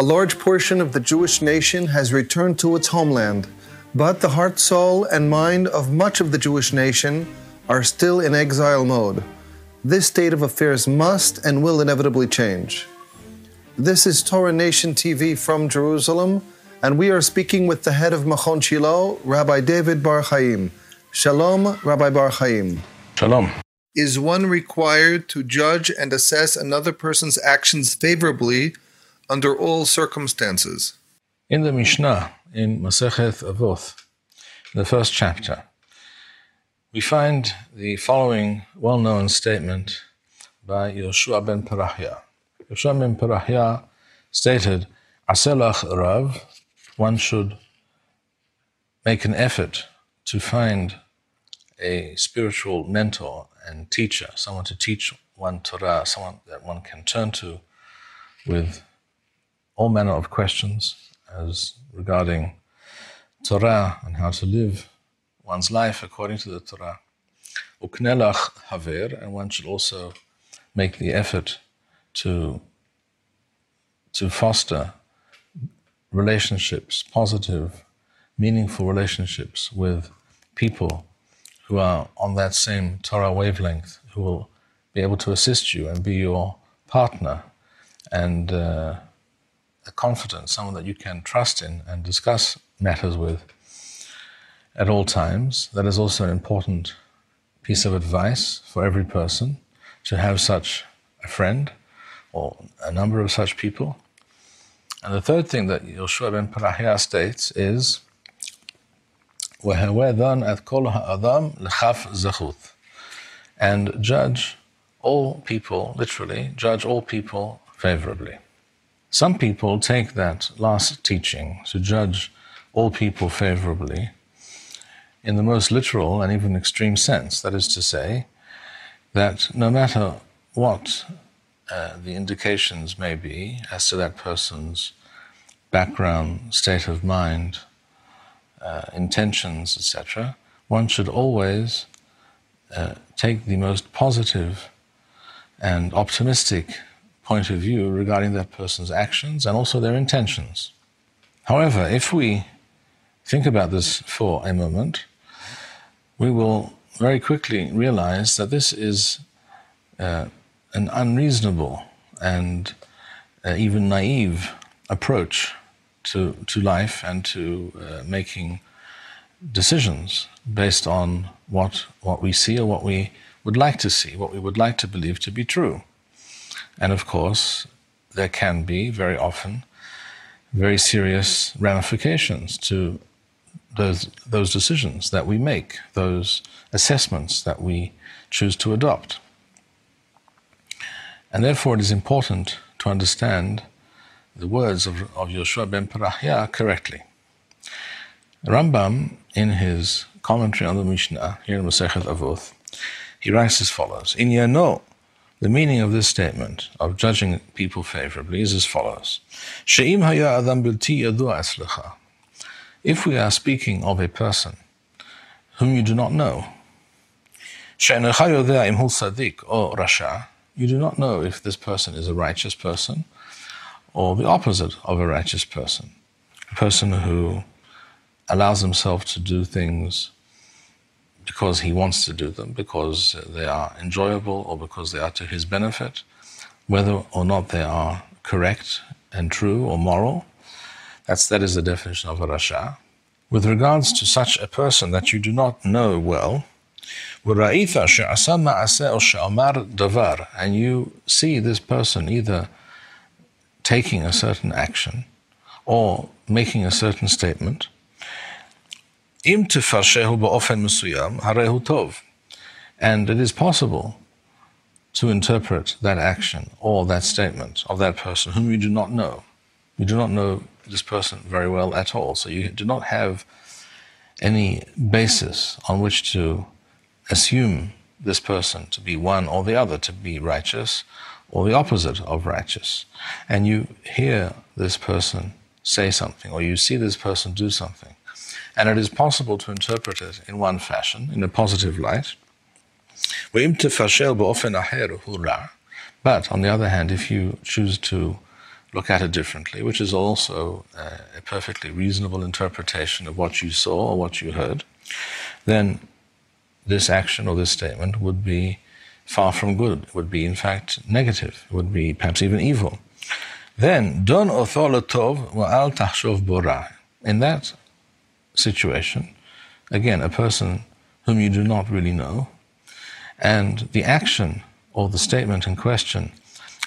A large portion of the Jewish nation has returned to its homeland, but the heart, soul, and mind of much of the Jewish nation are still in exile mode. This state of affairs must and will inevitably change. This is Torah Nation TV from Jerusalem, and we are speaking with the head of Machon Shilo, Rabbi David Bar Chaim. Shalom, Rabbi Bar Chaim. Shalom. Is one required to judge and assess another person's actions favorably under all circumstances? In the Mishnah, in Masechet Avot, the first chapter, we find the following well known statement by Yoshua ben Parahya. Yoshua ben Parahya stated, Aselach Rav, one should make an effort to find a spiritual mentor and teacher, someone to teach one Torah, someone that one can turn to with all manner of questions as regarding Torah and how to live one's life according to the Torah. Uknelach haver, and one should also make the effort to to foster relationships, positive, meaningful relationships with people who are on that same Torah wavelength, who will be able to assist you and be your partner and uh, a someone that you can trust in and discuss matters with at all times. That is also an important piece of advice for every person to have such a friend or a number of such people. And the third thing that Yoshua ben Parahya states is, and judge all people, literally, judge all people favorably. Some people take that last teaching to judge all people favorably in the most literal and even extreme sense. That is to say, that no matter what uh, the indications may be as to that person's background, state of mind, uh, intentions, etc., one should always uh, take the most positive and optimistic point of view regarding that person's actions and also their intentions. However, if we think about this for a moment, we will very quickly realize that this is uh, an unreasonable and uh, even naive approach to, to life and to uh, making decisions based on what, what we see or what we would like to see, what we would like to believe to be true. And of course, there can be very often very serious ramifications to those, those decisions that we make, those assessments that we choose to adopt. And therefore, it is important to understand the words of, of Yoshua ben Parahya correctly. Rambam, in his commentary on the Mishnah, here in Masechet Avot, he writes as follows In Yano, the meaning of this statement of judging people favorably is as follows. If we are speaking of a person whom you do not know, or you do not know if this person is a righteous person or the opposite of a righteous person, a person who allows himself to do things because he wants to do them, because they are enjoyable or because they are to his benefit, whether or not they are correct and true or moral. That's, that is the definition of a rasha. With regards to such a person that you do not know well, and you see this person either taking a certain action or making a certain statement, and it is possible to interpret that action or that statement of that person whom you do not know. You do not know this person very well at all, so you do not have any basis on which to assume this person to be one or the other, to be righteous or the opposite of righteous. And you hear this person say something, or you see this person do something, and it is possible to interpret it in one fashion, in a positive light. But on the other hand, if you choose to look at it differently, which is also uh, a perfectly reasonable interpretation of what you saw or what you heard, then this action or this statement would be far from good. It would be, in fact, negative. It would be perhaps even evil. Then, don tov al tahshov. In that situation, again, a person whom you do not really know, and the action or the statement in question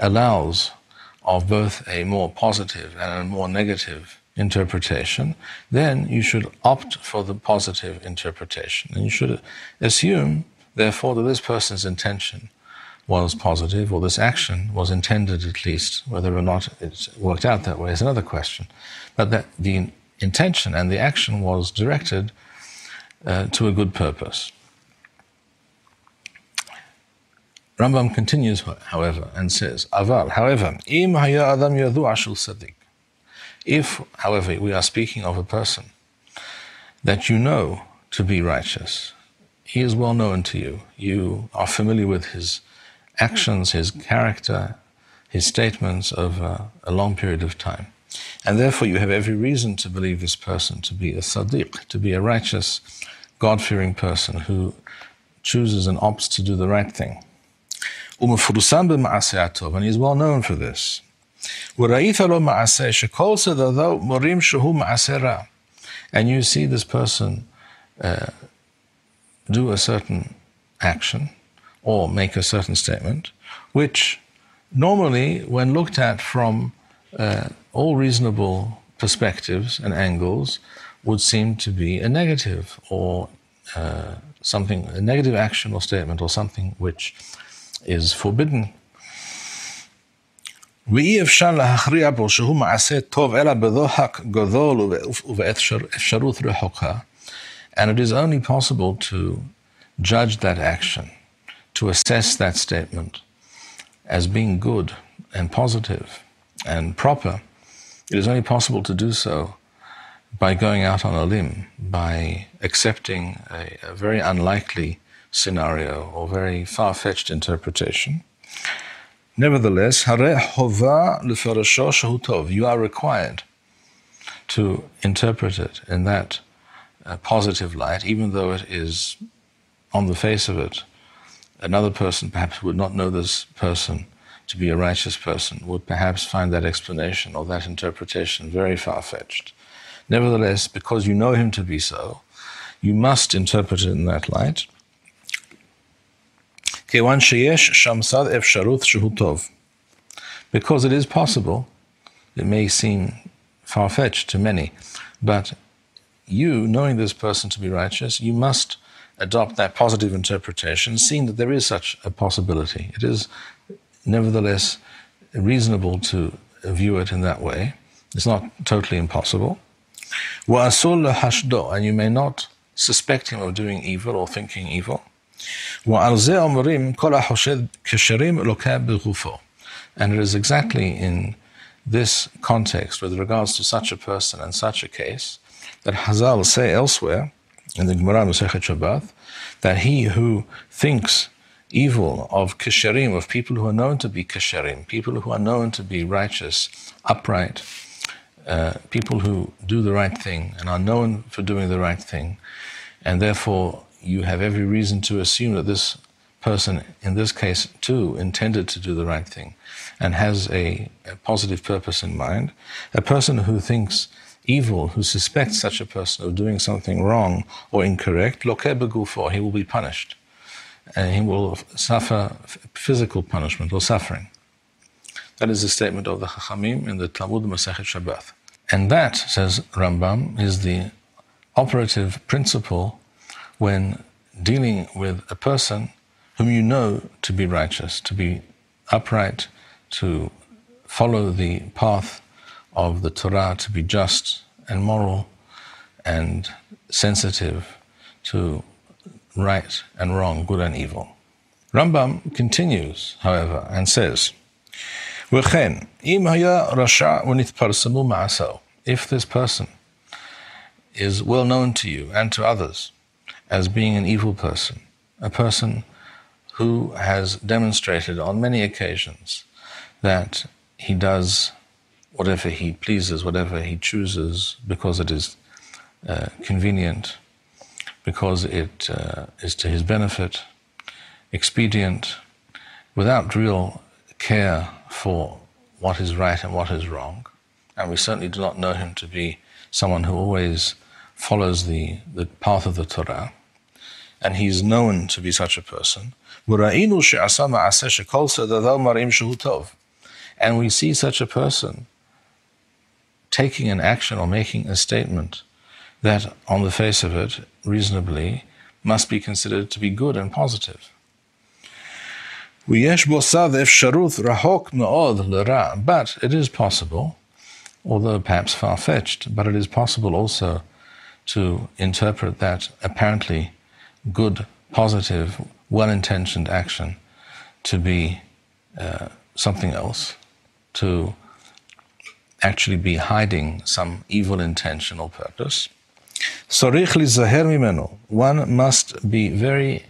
allows of both a more positive and a more negative interpretation, then you should opt for the positive interpretation. And you should assume, therefore, that this person's intention was positive, or this action was intended at least. Whether or not it worked out that way is another question. But that the intention and the action was directed uh, to a good purpose. Rambam continues, however, and says, Aval, however, im haya adam yadu ashul sadiq. If, however, we are speaking of a person that you know to be righteous, he is well known to you, you are familiar with his actions, his character, his statements over a long period of time. And therefore, you have every reason to believe this person to be a sadiq, to be a righteous, God fearing person who chooses and opts to do the right thing. And he's well known for this. And you see this person uh, do a certain action or make a certain statement, which normally, when looked at from uh, all reasonable perspectives and angles, would seem to be a negative or uh, something, a negative action or statement or something which is forbidden. ואי אפשר להכריע בו שהוא מעשה טוב אלא בדוחק גדול ובאפשרות רחוקה. And it is only possible to judge that action, to assess that statement as being good and positive and proper. It is only possible to do so by going out on a limb, by accepting a, a very unlikely scenario or very far fetched interpretation. Nevertheless, you are required to interpret it in that uh, positive light, even though it is on the face of it. Another person perhaps would not know this person to be a righteous person, would perhaps find that explanation or that interpretation very far fetched. Nevertheless, because you know him to be so, you must interpret it in that light. Because it is possible, it may seem far fetched to many, but you, knowing this person to be righteous, you must adopt that positive interpretation, seeing that there is such a possibility. It is nevertheless reasonable to view it in that way. It's not totally impossible. And you may not suspect him of doing evil or thinking evil. And it is exactly in this context, with regards to such a person and such a case, that Hazal say elsewhere in the Gemara Masechet Shabbat that he who thinks evil of kisharim, of people who are known to be kisharim, people who are known to be righteous, upright, uh, people who do the right thing and are known for doing the right thing, and therefore you have every reason to assume that this person, in this case too, intended to do the right thing and has a, a positive purpose in mind. A person who thinks evil, who suspects such a person of doing something wrong or incorrect, for he will be punished. And he will suffer physical punishment or suffering. That is the statement of the Chachamim in the Talmud Masechet Shabbat. And that, says Rambam, is the operative principle when dealing with a person whom you know to be righteous, to be upright, to follow the path of the Torah, to be just and moral and sensitive to right and wrong, good and evil. Rambam continues, however, and says, If this person is well known to you and to others, as being an evil person, a person who has demonstrated on many occasions that he does whatever he pleases, whatever he chooses, because it is uh, convenient, because it uh, is to his benefit, expedient, without real care for what is right and what is wrong. And we certainly do not know him to be someone who always follows the, the path of the Torah. And he's known to be such a person. And we see such a person taking an action or making a statement that, on the face of it, reasonably, must be considered to be good and positive. But it is possible, although perhaps far fetched, but it is possible also to interpret that apparently good, positive, well intentioned action to be uh, something else, to actually be hiding some evil intention or purpose. One must be very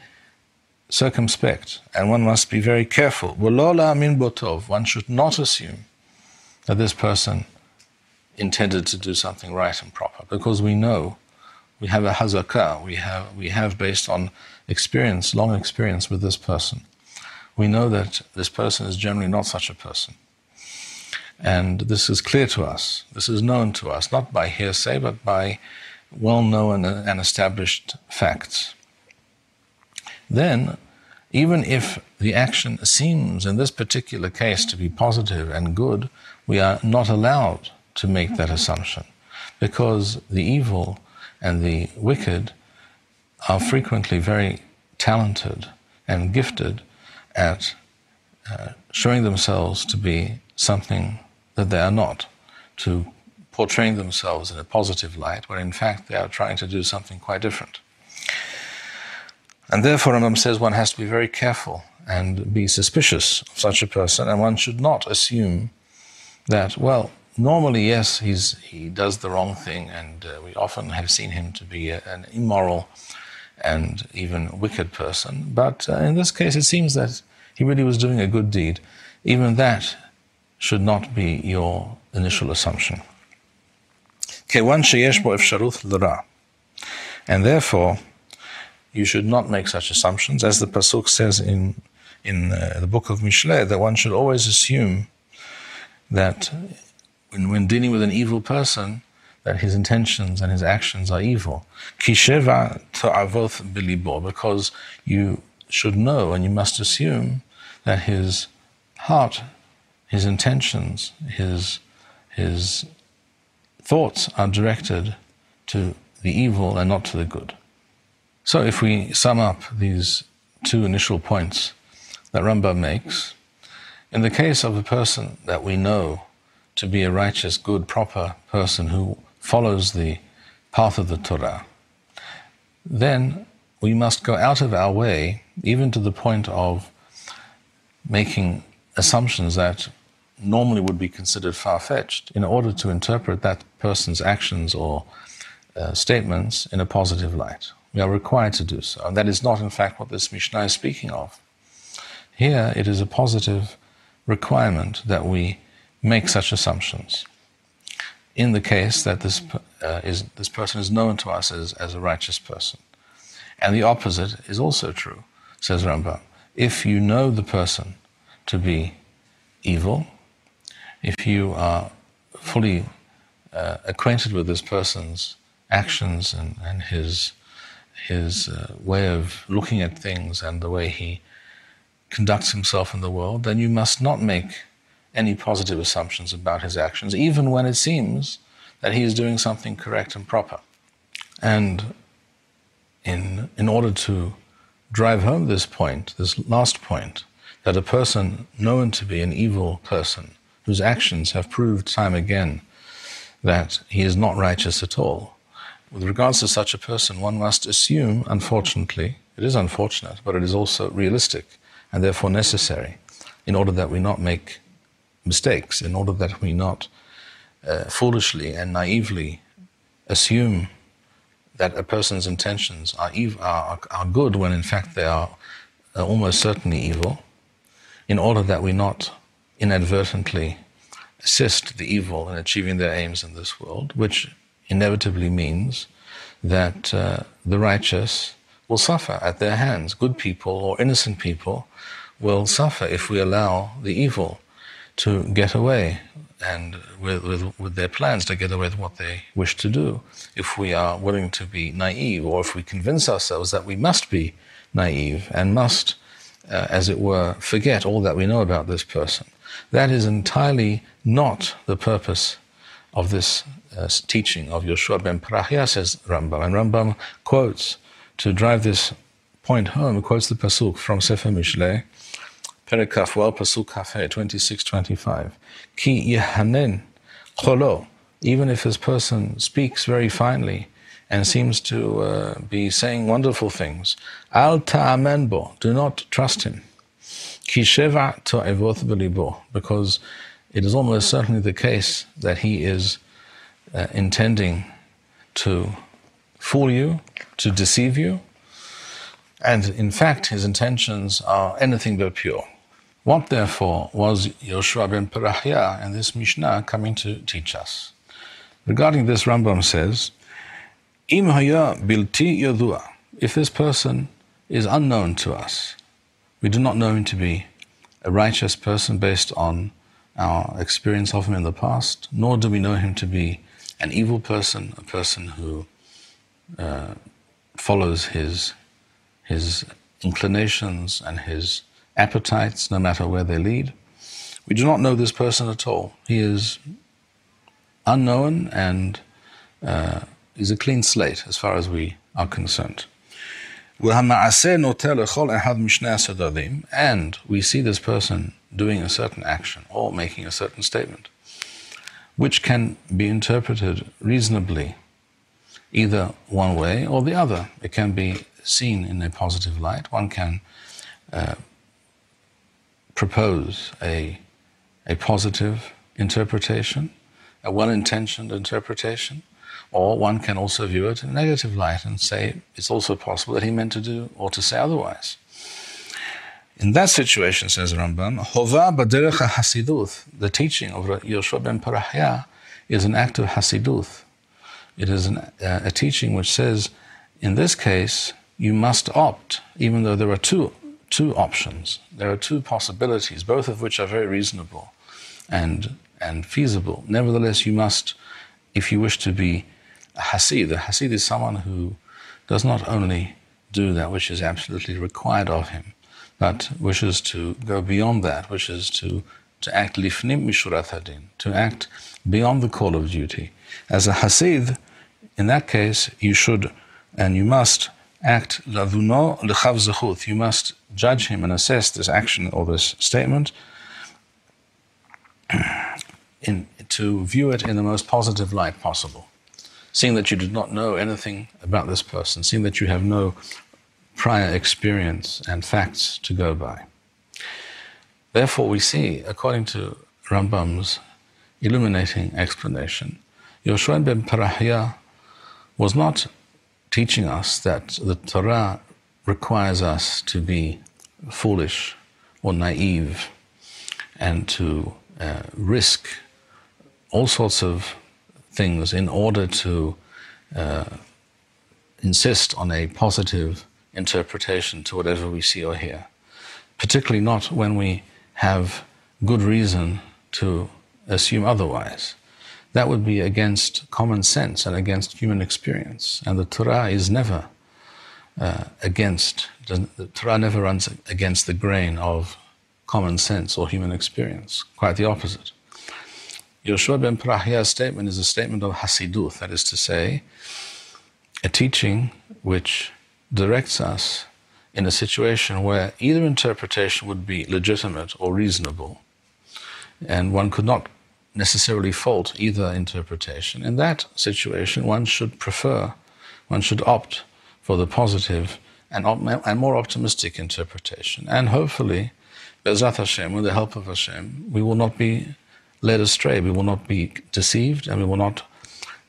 circumspect and one must be very careful. One should not assume that this person intended to do something right and proper because we know we have a hazakah, we have, we have based on experience, long experience with this person. We know that this person is generally not such a person. And this is clear to us, this is known to us, not by hearsay, but by well known and established facts. Then, even if the action seems in this particular case to be positive and good, we are not allowed to make that assumption because the evil and the wicked are frequently very talented and gifted at uh, showing themselves to be something that they are not, to portraying themselves in a positive light, when in fact they are trying to do something quite different. And therefore, Rambam says one has to be very careful and be suspicious of such a person, and one should not assume that, well, normally, yes, he's, he does the wrong thing, and uh, we often have seen him to be a, an immoral and even wicked person. But uh, in this case, it seems that he really was doing a good deed. Even that should not be your initial assumption. And therefore, you should not make such assumptions, as the pasuk says in in uh, the book of Mishle, that one should always assume that when, when dealing with an evil person, that his intentions and his actions are evil. Kisheva ta'avoth bilibo, because you should know and you must assume that his heart, his intentions, his, his thoughts are directed to the evil and not to the good. So if we sum up these two initial points that Rambam makes, in the case of a person that we know to be a righteous, good, proper person who follows the path of the Torah, then we must go out of our way, even to the point of making assumptions that normally would be considered far fetched, in order to interpret that person's actions or uh, statements in a positive light. We are required to do so. And that is not, in fact, what this Mishnah is speaking of. Here, it is a positive requirement that we make such assumptions in the case that this, uh, is, this person is known to us as, as a righteous person. And the opposite is also true, says Rambam. If you know the person to be evil, if you are fully uh, acquainted with this person's actions and, and his, his uh, way of looking at things and the way he conducts himself in the world, then you must not make any positive assumptions about his actions, even when it seems that he is doing something correct and proper. And in, in order to drive home this point, this last point, that a person known to be an evil person, whose actions have proved time again that he is not righteous at all, with regards to such a person, one must assume, unfortunately, it is unfortunate, but it is also realistic and therefore necessary in order that we not make mistakes, in order that we not uh, foolishly and naively assume that a person's intentions are, ev- are, are good when in fact they are uh, almost certainly evil, in order that we not inadvertently assist the evil in achieving their aims in this world, which inevitably means that uh, the righteous will suffer at their hands. Good people or innocent people will suffer if we allow the evil to get away and with, with, with, their plans to get away with what they wish to do. If we are willing to be naive, or if we convince ourselves that we must be naive and must, uh, as it were, forget all that we know about this person, that is entirely not the purpose of this uh, teaching of Yeshua ben Parahya, says Rambam. And Rambam quotes, to drive this point home, quotes the Pasuk from Sefer Mishlei, Perikaf, well, Pasuk Kafe, 26 25. Ki yehanen cholo, even if this person speaks very finely and seems to uh, be saying wonderful things, al ta'amen bo, do not trust him. Ki sheva to'evoth belibo, because it is almost certainly the case that he is uh, intending to fool you, to deceive you, and in fact, his intentions are anything but pure. What, therefore, was Yoshua ben Parahya and this Mishnah coming to teach us? Regarding this, Rambam says, Im haya bilti. If this person is unknown to us, we do not know him to be a righteous person based on our experience of him in the past, nor do we know him to be an evil person, a person who uh, follows his, his inclinations and his appetites, no matter where they lead. We do not know this person at all. He is unknown and uh, is a clean slate as far as we are concerned. And we see this person doing a certain action or making a certain statement, which can be interpreted reasonably either one way or the other. It can be seen in a positive light. One can uh, propose a, a positive interpretation, a well intentioned interpretation, or one can also view it in a negative light and say it's also possible that he meant to do or to say otherwise. In that situation, says Rambam, Hasiduth, the teaching of Yoshua ben Parahya, is an act of Hasiduth. It is an, uh, a teaching which says, in this case, you must opt, even though there are two two options. There are two possibilities, both of which are very reasonable and, and feasible. Nevertheless, you must, if you wish to be a Hasid, a Hasid is someone who does not only do that which is absolutely required of him, but wishes to go beyond that, wishes to, to act lifnim mishurat hadin, to act beyond the call of duty. As a Hasid, in that case, you should and you must act lavuno lechav zechut. You must judge him and assess this action or this statement in, to view it in the most positive light possible. Seeing that you did not know anything about this person, seeing that you have no prior experience and facts to go by. Therefore, we see, according to Rambam's illuminating explanation, Yoshua ben Parahya was not teaching us that the Torah requires us to be foolish or naive and to uh, risk all sorts of things in order to uh, insist on a positive interpretation to whatever we see or hear, particularly not when we have good reason to assume otherwise that would be against common sense and against human experience. And the Torah is never uh, against, the Torah never runs against the grain of common sense or human experience, quite the opposite. Yoshua ben Parahya's statement is a statement of Hasiduth, that is to say, a teaching which directs us in a situation where either interpretation would be legitimate or reasonable, and one could not necessarily fault either interpretation. In that situation, one should prefer, one should opt for the positive and, and more optimistic interpretation. And hopefully, Bezat Hashem, with the help of Hashem, we will not be led astray, we will not be deceived, and we will not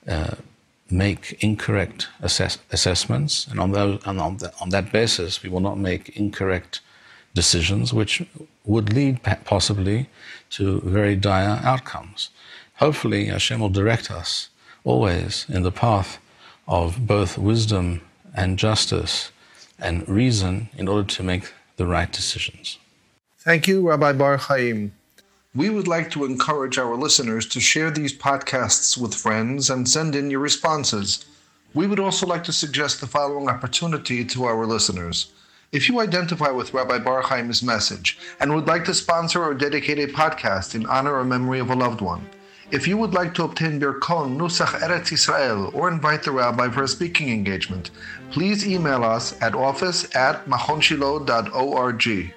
uh, make incorrect assess- assessments. And on, and on, the, on that basis, we will not make incorrect decisions which would lead possibly to very dire outcomes. Hopefully, Hashem will direct us always in the path of both wisdom and justice and reason in order to make the right decisions. Thank you, Rabbi Bar Chaim. We would like to encourage our listeners to share these podcasts with friends and send in your responses. We would also like to suggest the following opportunity to our listeners. If you identify with Rabbi Bar Chaim's message and would like to sponsor or dedicate a podcast in honor or memory of a loved one, if you would like to obtain Birkon Nusach Eretz Israel or invite the rabbi for a speaking engagement, please email us at office at machonshilo.org.